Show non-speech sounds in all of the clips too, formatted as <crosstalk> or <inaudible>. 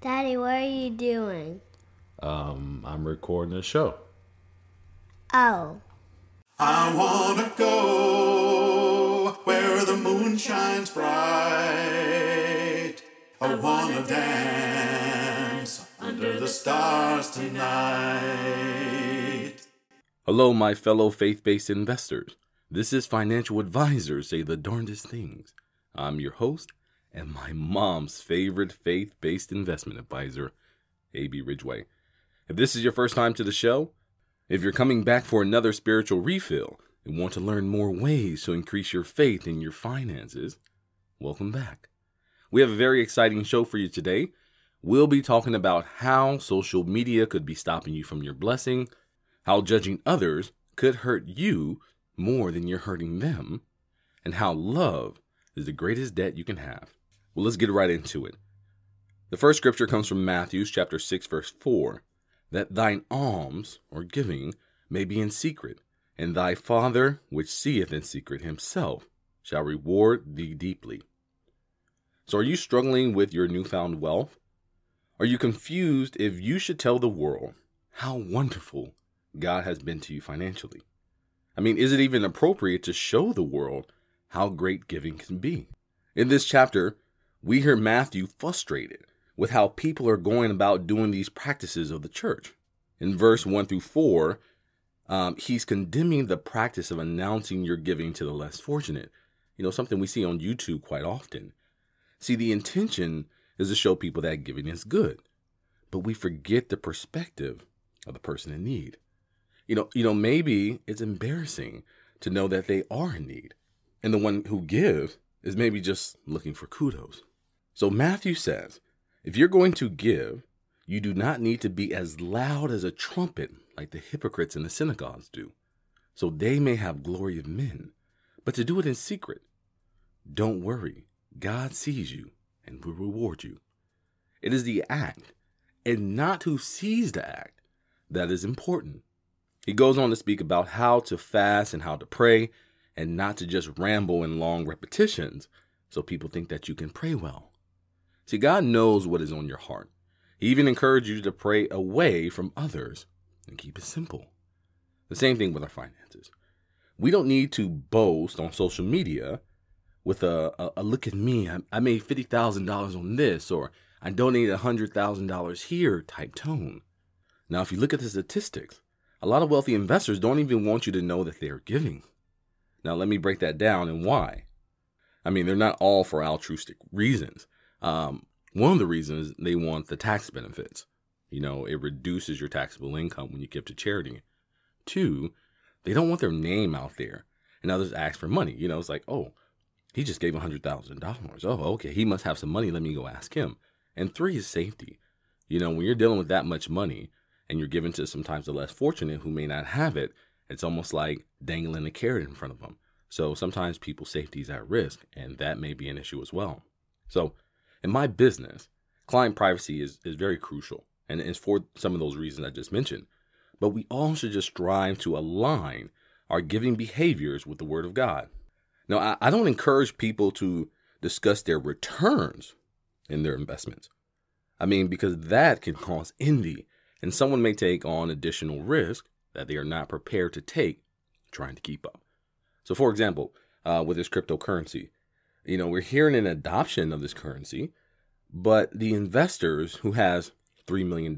Daddy, what are you doing? Um, I'm recording a show. Oh. I wanna go where the moon shines bright. I wanna dance under the stars tonight. Hello, my fellow faith based investors. This is Financial Advisors Say the Darndest Things. I'm your host and my mom's favorite faith based investment advisor, A.B. Ridgeway. If this is your first time to the show, if you're coming back for another spiritual refill and want to learn more ways to increase your faith in your finances, welcome back. We have a very exciting show for you today. We'll be talking about how social media could be stopping you from your blessing, how judging others could hurt you more than you're hurting them, and how love is the greatest debt you can have. Well, let's get right into it. The first scripture comes from Matthew chapter 6 verse 4, that thine alms or giving may be in secret, and thy Father which seeth in secret himself shall reward thee deeply. So are you struggling with your newfound wealth? Are you confused if you should tell the world how wonderful God has been to you financially? I mean, is it even appropriate to show the world how great giving can be? In this chapter, we hear Matthew frustrated with how people are going about doing these practices of the church. In verse 1 through 4, um, he's condemning the practice of announcing your giving to the less fortunate. You know, something we see on YouTube quite often. See, the intention is to show people that giving is good, but we forget the perspective of the person in need. You know, you know, maybe it's embarrassing to know that they are in need, and the one who gives is maybe just looking for kudos. So Matthew says, if you're going to give, you do not need to be as loud as a trumpet like the hypocrites in the synagogues do, so they may have glory of men, but to do it in secret. Don't worry, God sees you and will reward you. It is the act, and not who sees the act, that is important. He goes on to speak about how to fast and how to pray, and not to just ramble in long repetitions so people think that you can pray well. See, God knows what is on your heart. He even encouraged you to pray away from others and keep it simple. The same thing with our finances. We don't need to boast on social media with a, a, a look at me, I, I made $50,000 on this, or I donated $100,000 here type tone. Now, if you look at the statistics, a lot of wealthy investors don't even want you to know that they're giving. Now, let me break that down and why. I mean, they're not all for altruistic reasons. Um, one of the reasons they want the tax benefits. You know, it reduces your taxable income when you give to charity. Two, they don't want their name out there and others ask for money. You know, it's like, oh, he just gave $100,000. Oh, okay. He must have some money. Let me go ask him. And three is safety. You know, when you're dealing with that much money and you're giving to sometimes the less fortunate who may not have it, it's almost like dangling a carrot in front of them. So sometimes people's safety is at risk, and that may be an issue as well. So, in my business, client privacy is, is very crucial, and it's for some of those reasons I just mentioned. But we all should just strive to align our giving behaviors with the Word of God. Now, I, I don't encourage people to discuss their returns in their investments. I mean, because that can cause envy, and someone may take on additional risk that they are not prepared to take trying to keep up. So, for example, uh, with this cryptocurrency, you know, we're hearing an adoption of this currency, but the investors who has $3 million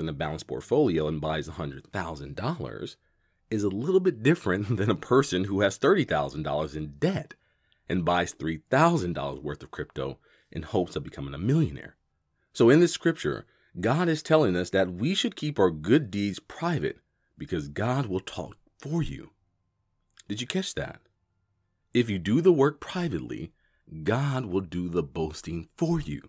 in a balanced portfolio and buys $100,000 is a little bit different <laughs> than a person who has $30,000 in debt and buys $3,000 worth of crypto in hopes of becoming a millionaire. So, in this scripture, God is telling us that we should keep our good deeds private because God will talk for you. Did you catch that? If you do the work privately, God will do the boasting for you.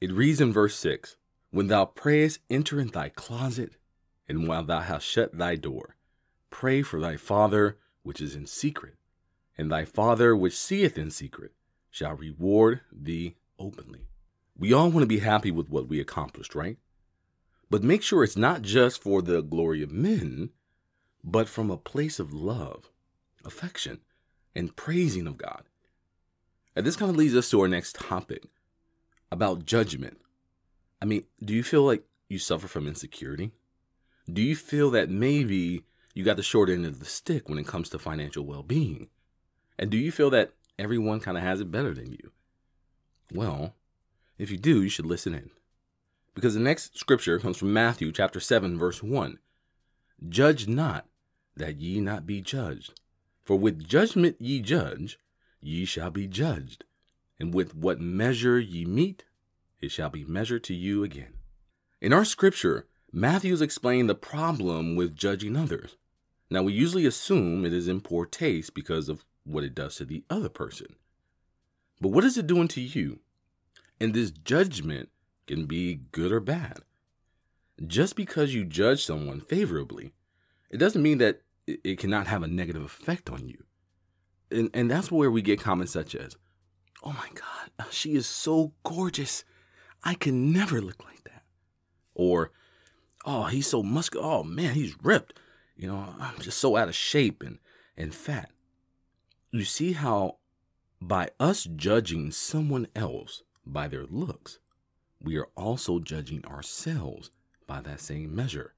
It reads in verse 6 When thou prayest, enter in thy closet, and while thou hast shut thy door, pray for thy Father which is in secret, and thy Father which seeth in secret shall reward thee openly. We all want to be happy with what we accomplished, right? But make sure it's not just for the glory of men, but from a place of love, affection, and praising of God. And this kind of leads us to our next topic about judgment. I mean, do you feel like you suffer from insecurity? Do you feel that maybe you got the short end of the stick when it comes to financial well being? And do you feel that everyone kind of has it better than you? Well, if you do, you should listen in. Because the next scripture comes from Matthew chapter 7, verse 1. Judge not, that ye not be judged. For with judgment ye judge, ye shall be judged. And with what measure ye meet, it shall be measured to you again. In our scripture, Matthew's explained the problem with judging others. Now, we usually assume it is in poor taste because of what it does to the other person. But what is it doing to you? And this judgment can be good or bad. Just because you judge someone favorably, it doesn't mean that it cannot have a negative effect on you. And, and that's where we get comments such as, Oh my God, she is so gorgeous. I can never look like that. Or, Oh, he's so muscular. Oh man, he's ripped. You know, I'm just so out of shape and, and fat. You see how by us judging someone else by their looks, we are also judging ourselves by that same measure.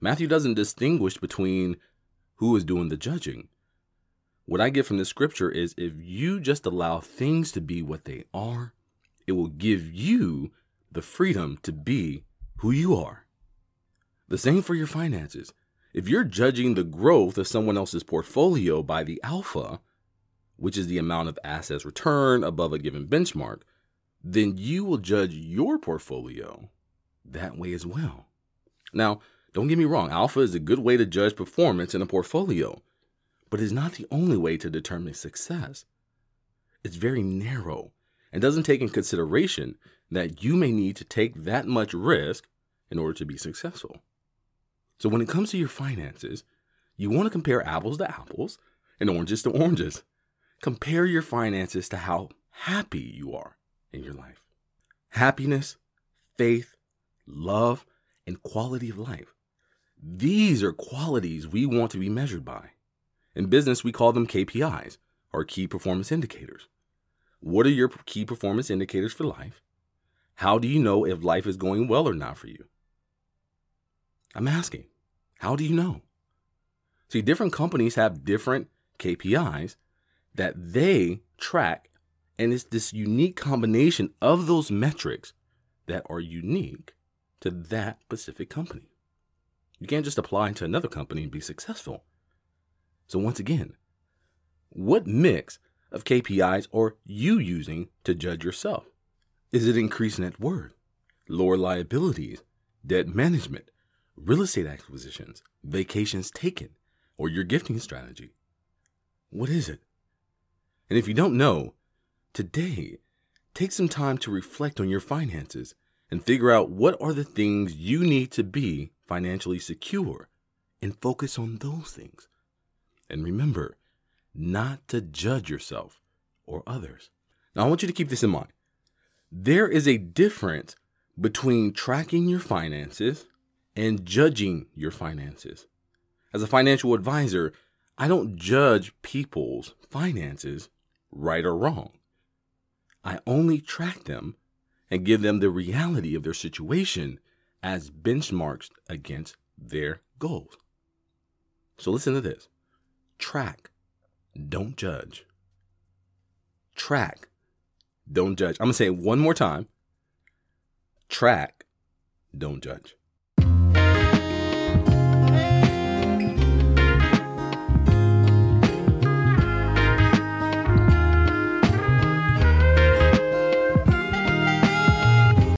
Matthew doesn't distinguish between who is doing the judging. What I get from this scripture is if you just allow things to be what they are, it will give you the freedom to be who you are. The same for your finances. If you're judging the growth of someone else's portfolio by the alpha, which is the amount of assets returned above a given benchmark, then you will judge your portfolio that way as well. Now, don't get me wrong, alpha is a good way to judge performance in a portfolio, but it's not the only way to determine success. It's very narrow and doesn't take in consideration that you may need to take that much risk in order to be successful. So when it comes to your finances, you want to compare apples to apples and oranges to oranges. Compare your finances to how happy you are in your life. Happiness, faith, love, and quality of life. These are qualities we want to be measured by. In business, we call them KPIs, or key performance indicators. What are your key performance indicators for life? How do you know if life is going well or not for you? I'm asking, how do you know? See, different companies have different KPIs that they track, and it's this unique combination of those metrics that are unique to that specific company. You can't just apply to another company and be successful. So, once again, what mix of KPIs are you using to judge yourself? Is it increased net worth, lower liabilities, debt management, real estate acquisitions, vacations taken, or your gifting strategy? What is it? And if you don't know, today, take some time to reflect on your finances and figure out what are the things you need to be financially secure and focus on those things. And remember, not to judge yourself or others. Now, I want you to keep this in mind. There is a difference between tracking your finances and judging your finances. As a financial advisor, I don't judge people's finances right or wrong. I only track them and give them the reality of their situation as benchmarks against their goals. So listen to this track, don't judge. Track, don't judge. I'm going to say it one more time track, don't judge.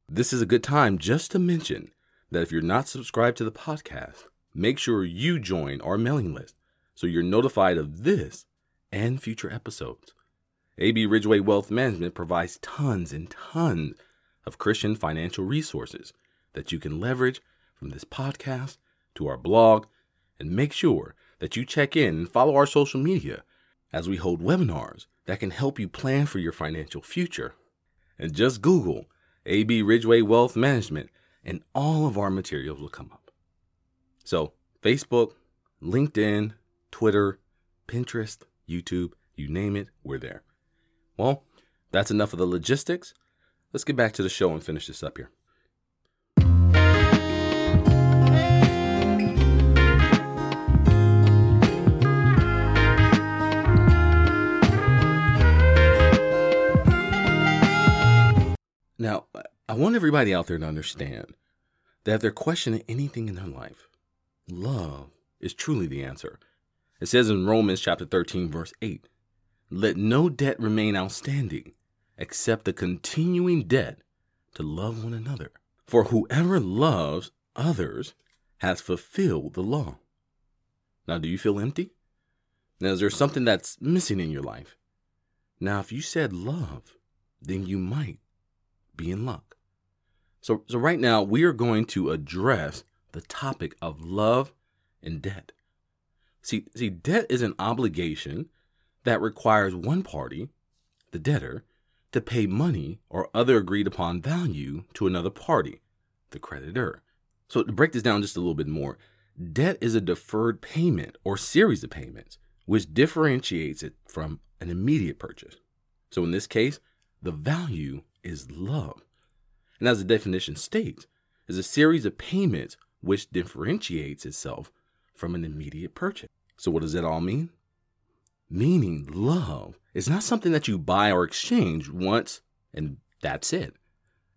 This is a good time just to mention that if you're not subscribed to the podcast, make sure you join our mailing list so you're notified of this and future episodes. AB Ridgeway Wealth Management provides tons and tons of Christian financial resources that you can leverage from this podcast to our blog, and make sure that you check in and follow our social media as we hold webinars that can help you plan for your financial future. And just Google AB Ridgeway Wealth Management, and all of our materials will come up. So, Facebook, LinkedIn, Twitter, Pinterest, YouTube, you name it, we're there. Well, that's enough of the logistics. Let's get back to the show and finish this up here. Now, I want everybody out there to understand that if they're questioning anything in their life, love is truly the answer. It says in Romans chapter 13, verse 8, let no debt remain outstanding except the continuing debt to love one another. For whoever loves others has fulfilled the law. Now, do you feel empty? Now, is there something that's missing in your life? Now, if you said love, then you might be in luck. So, so right now, we are going to address the topic of love and debt. See, see, debt is an obligation that requires one party, the debtor, to pay money or other agreed upon value to another party, the creditor. So, to break this down just a little bit more, debt is a deferred payment or series of payments, which differentiates it from an immediate purchase. So, in this case, the value is love. And as the definition states, is a series of payments which differentiates itself from an immediate purchase. So, what does that all mean? Meaning, love is not something that you buy or exchange once and that's it.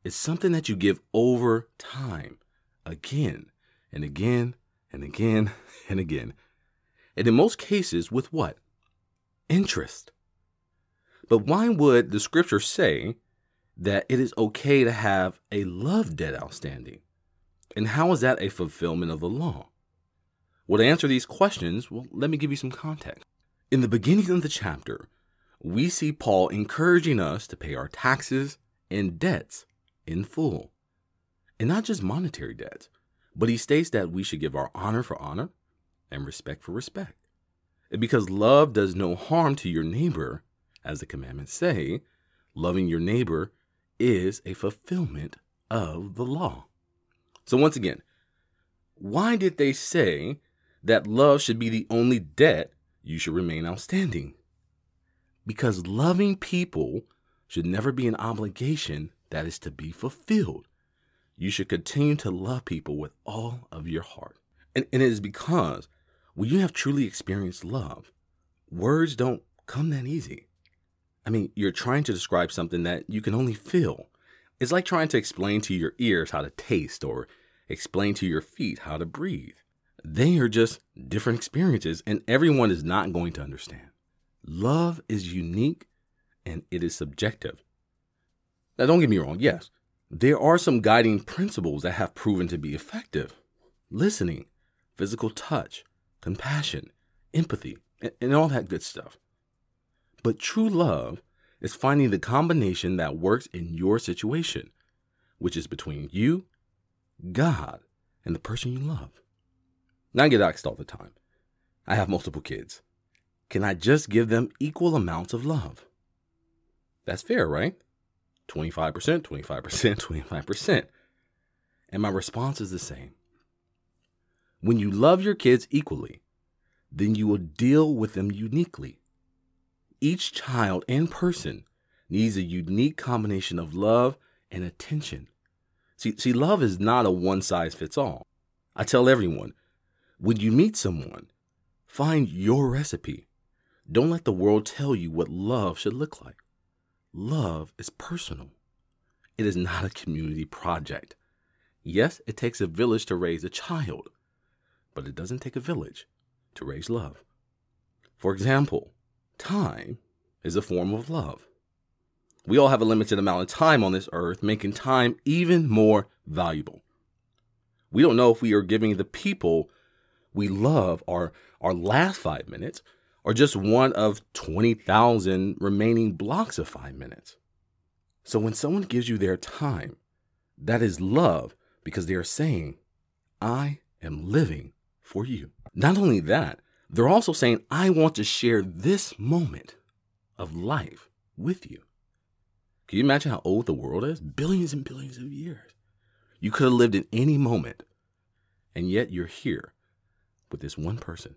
It's something that you give over time, again and again and again <laughs> and again. And in most cases, with what? Interest. But why would the scripture say that it is okay to have a love debt outstanding? And how is that a fulfillment of the law? Well, to answer these questions, well, let me give you some context. In the beginning of the chapter, we see Paul encouraging us to pay our taxes and debts in full. And not just monetary debts, but he states that we should give our honor for honor and respect for respect. And because love does no harm to your neighbor, as the commandments say, loving your neighbor is a fulfillment of the law. So, once again, why did they say that love should be the only debt you should remain outstanding. Because loving people should never be an obligation that is to be fulfilled. You should continue to love people with all of your heart. And, and it is because when you have truly experienced love, words don't come that easy. I mean, you're trying to describe something that you can only feel. It's like trying to explain to your ears how to taste or explain to your feet how to breathe. They are just different experiences, and everyone is not going to understand. Love is unique and it is subjective. Now, don't get me wrong, yes, there are some guiding principles that have proven to be effective listening, physical touch, compassion, empathy, and, all that good stuff. But true love is finding the combination that works in your situation, which is between you, God, and the person you love. I get asked all the time. I have multiple kids. Can I just give them equal amounts of love? That's fair, right? 25%, 25%, 25%. And my response is the same. When you love your kids equally, then you will deal with them uniquely. Each child and person needs a unique combination of love and attention. See, see, love is not a one size fits all. I tell everyone when you meet someone, find your recipe. Don't let the world tell you what love should look like. Love is personal. It is not a community project. Yes, it takes a village to raise a child, but it doesn't take a village to raise love. For example, time is a form of love. We all have a limited amount of time on this earth, making time even more valuable. We don't know if we are giving the people we love our, our last five minutes or just one of 20,000 remaining blocks of five minutes. So when someone gives you their time, that is love because they are saying, I am living for you. Not only that, they're also saying, I want to share this moment of life with you. Can you imagine how old the world is? Billions and billions of years. You could have lived in any moment, and yet you're here with this one person.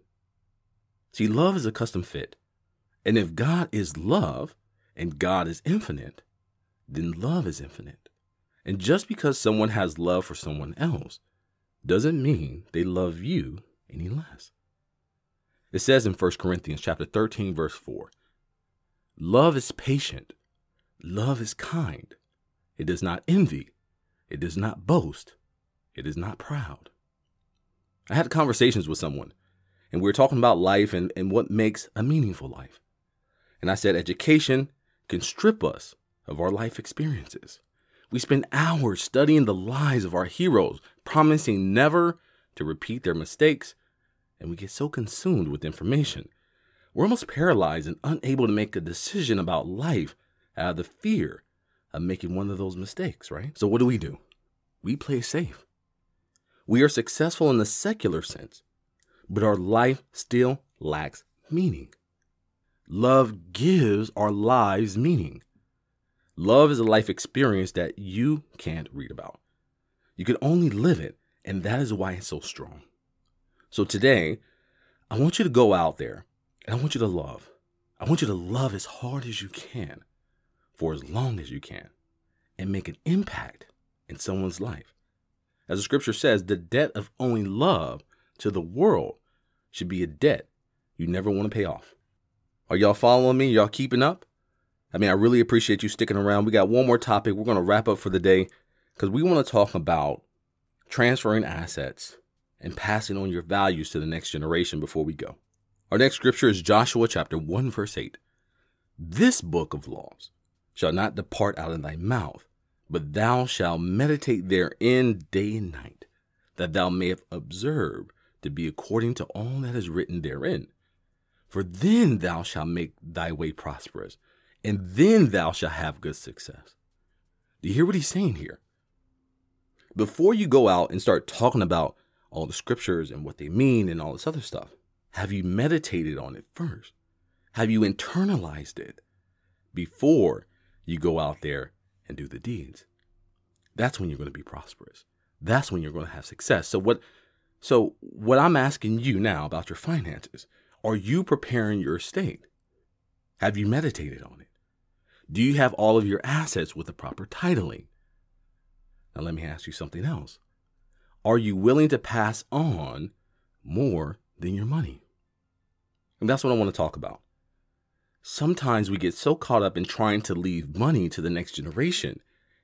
See, love is a custom fit. And if God is love and God is infinite, then love is infinite. And just because someone has love for someone else doesn't mean they love you any less. It says in 1 Corinthians chapter 13 verse 4, love is patient, love is kind. It does not envy. It does not boast. It is not proud. I had conversations with someone, and we were talking about life and, and what makes a meaningful life. And I said, education can strip us of our life experiences. We spend hours studying the lives of our heroes, promising never to repeat their mistakes, and we get so consumed with information. We're almost paralyzed and unable to make a decision about life out of the fear of making one of those mistakes, right? So, what do we do? We play safe. We are successful in the secular sense, but our life still lacks meaning. Love gives our lives meaning. Love is a life experience that you can't read about. You can only live it, and that is why it's so strong. So today, I want you to go out there and I want you to love. I want you to love as hard as you can for as long as you can and make an impact in someone's life. As the scripture says, the debt of owing love to the world should be a debt you never want to pay off. Are y'all following me? Y'all keeping up? I mean, I really appreciate you sticking around. We got one more topic. We're going to wrap up for the day because we want to talk about transferring assets and passing on your values to the next generation before we go. Our next scripture is Joshua chapter 1 verse 8. This book of laws shall not depart out of thy mouth, but thou shalt meditate therein day and night, that thou mayest observe to be according to all that is written therein. For then thou shalt make thy way prosperous, and then thou shalt have good success. Do you hear what he's saying here? Before you go out and start talking about all the scriptures and what they mean and all this other stuff, have you meditated on it first? Have you internalized it before you go out there and do the deeds? That's when you're going to be prosperous. That's when you're going to have success. So what so what I'm asking you now about your finances, are you preparing your estate? Have you meditated on it? Do you have all of your assets with the proper titling? Now, let me ask you something else. Are you willing to pass on more than your money? And that's what I want to talk about. Sometimes we get so caught up in trying to leave money to the next generation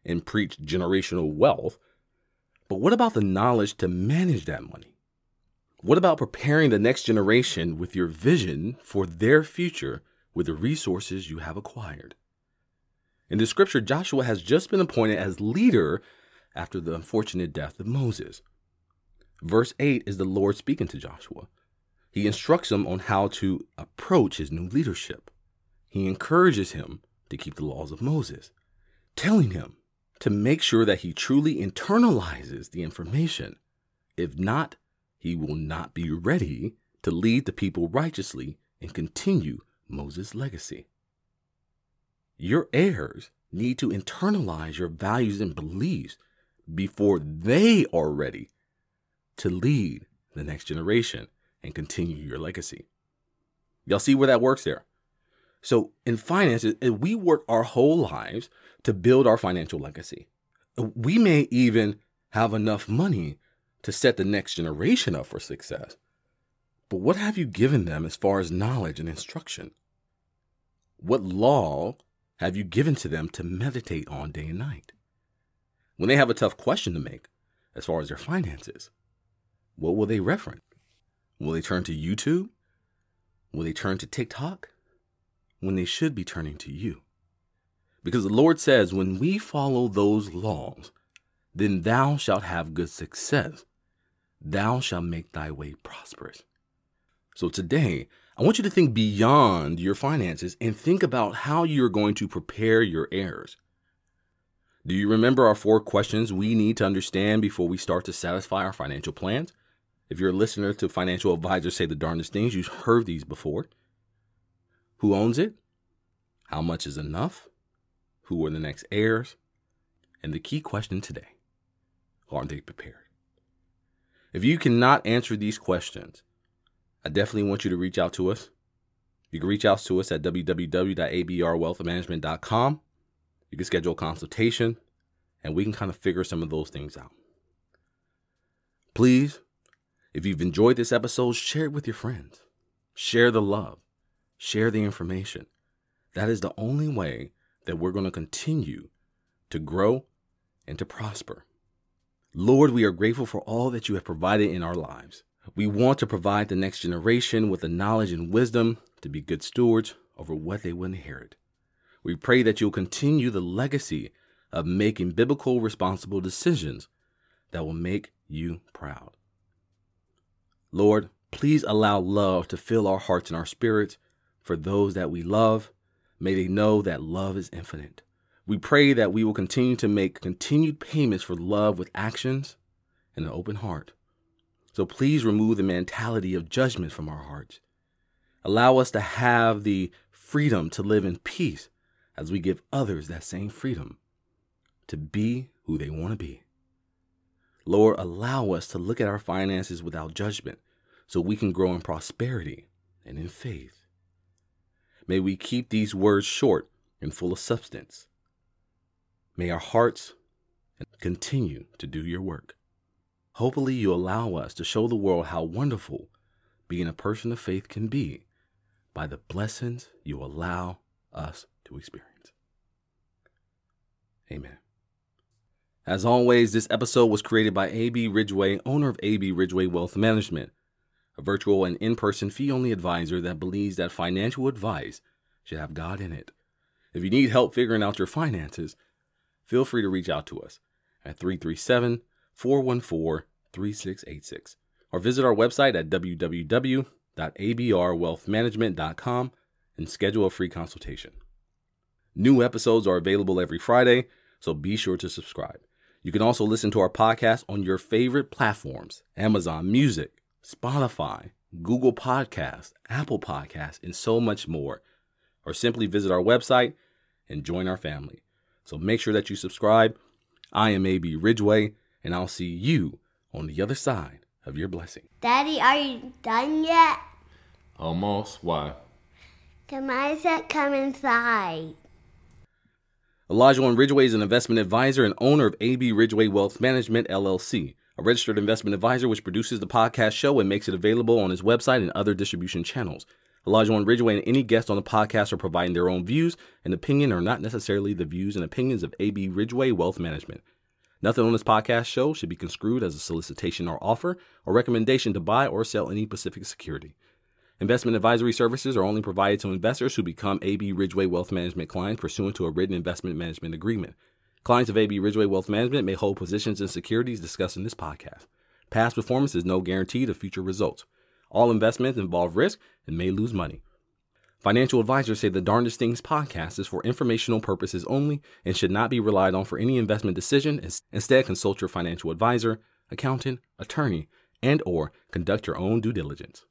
and preach generational wealth. But what about the knowledge to manage that money? What about preparing the next generation with your vision for their future with the resources you have acquired? In the scripture, Joshua has just been appointed as leader after the unfortunate death of Moses. Verse 8 is the Lord speaking to Joshua. He instructs him on how to approach his new leadership. He encourages him to keep the laws of Moses, telling him to make sure that he truly internalizes the information. If not, he will not be ready to lead the people righteously and continue Moses' legacy. Your heirs need to internalize your values and beliefs before they are ready to lead the next generation and continue your legacy. Y'all see where that works there? So in finance, we work our whole lives to build our financial legacy. We may even have enough money to set the next generation up for success. But what have you given them as far as knowledge and instruction? What law have you given to them to meditate on day and night? When they have a tough question to make as far as their finances, what will they reference? Will they turn to YouTube? Will they turn to TikTok? When they should be turning to you. Because the Lord says, when we follow those laws, then thou shalt have good success. Thou shalt make thy way prosperous. So today, I want you to think beyond your finances and think about how you're going to prepare your heirs. Do you remember our four questions we need to understand before we start to satisfy our financial plans? If you're a listener to financial advisors say the darndest things, you've heard these before. Who owns it? How much is enough? Who are the next heirs? And the key question today are they prepared? If you cannot answer these questions, I definitely want you to reach out to us. You can reach out to us at www.abrwealthmanagement.com. You can schedule a consultation and we can kind of figure some of those things out. Please, if you've enjoyed this episode, share it with your friends. Share the love. Share the information. That is the only way that we're going to continue to grow, and to prosper. Lord, we are grateful for all that you have provided in our lives. We want to provide the next generation with the knowledge and wisdom to be good stewards over what they will inherit. We pray that you'll continue the legacy of making biblical, responsible decisions that will make you proud. Lord, please allow love to fill our hearts and our spirits for those that we love. May they know that love is infinite. We pray that we will continue to make continued payments for love with actions and an open heart. So please remove the mentality of judgment from our hearts. Allow us to have the freedom to live in peace as we give others that same freedom to be who they want to be. Lord, allow us to look at our finances without judgment so we can grow in prosperity and in faith. May we keep these words short and full of substance. May our hearts continue to do your work. Hopefully, you allow us to show the world how wonderful being a person of faith can be by the blessings you allow us to experience. Amen. As always, this episode was created by AB Ridgeway, owner of AB Ridgeway Wealth Management, a virtual and in person fee only advisor that believes that financial advice should have God in it. If you need help figuring out your finances, feel free to reach out to us at 337 414 3686 or visit our website at www.abrwealthmanagement.com and schedule a free consultation. New episodes are available every Friday, so be sure to subscribe. You can also listen to our podcast on your favorite platforms Amazon Music, Spotify, Google Podcasts, Apple Podcasts, and so much more. Or simply visit our website and join our family. So make sure that you subscribe. I am AB Ridgeway, and I'll see you on the other side of your blessing. Daddy, are you done yet? Almost. Why? Can I said come inside. Elijah One Ridgeway is an investment advisor and owner of AB Ridgeway Wealth Management, LLC, a registered investment advisor which produces the podcast show and makes it available on his website and other distribution channels. Elijah Ridgeway and any guest on the podcast are providing their own views and opinion are not necessarily the views and opinions of AB Ridgeway Wealth Management. Nothing on this podcast show should be construed as a solicitation or offer or recommendation to buy or sell any specific security. Investment advisory services are only provided to investors who become AB Ridgeway Wealth Management clients pursuant to a written investment management agreement. Clients of AB Ridgeway Wealth Management may hold positions in securities discussed in this podcast. Past performance is no guarantee of future results. All investments involve risk and may lose money. Financial advisors say the Darndest Things podcast is for informational purposes only and should not be relied on for any investment decision. Instead, consult your financial advisor, accountant, attorney, and or conduct your own due diligence.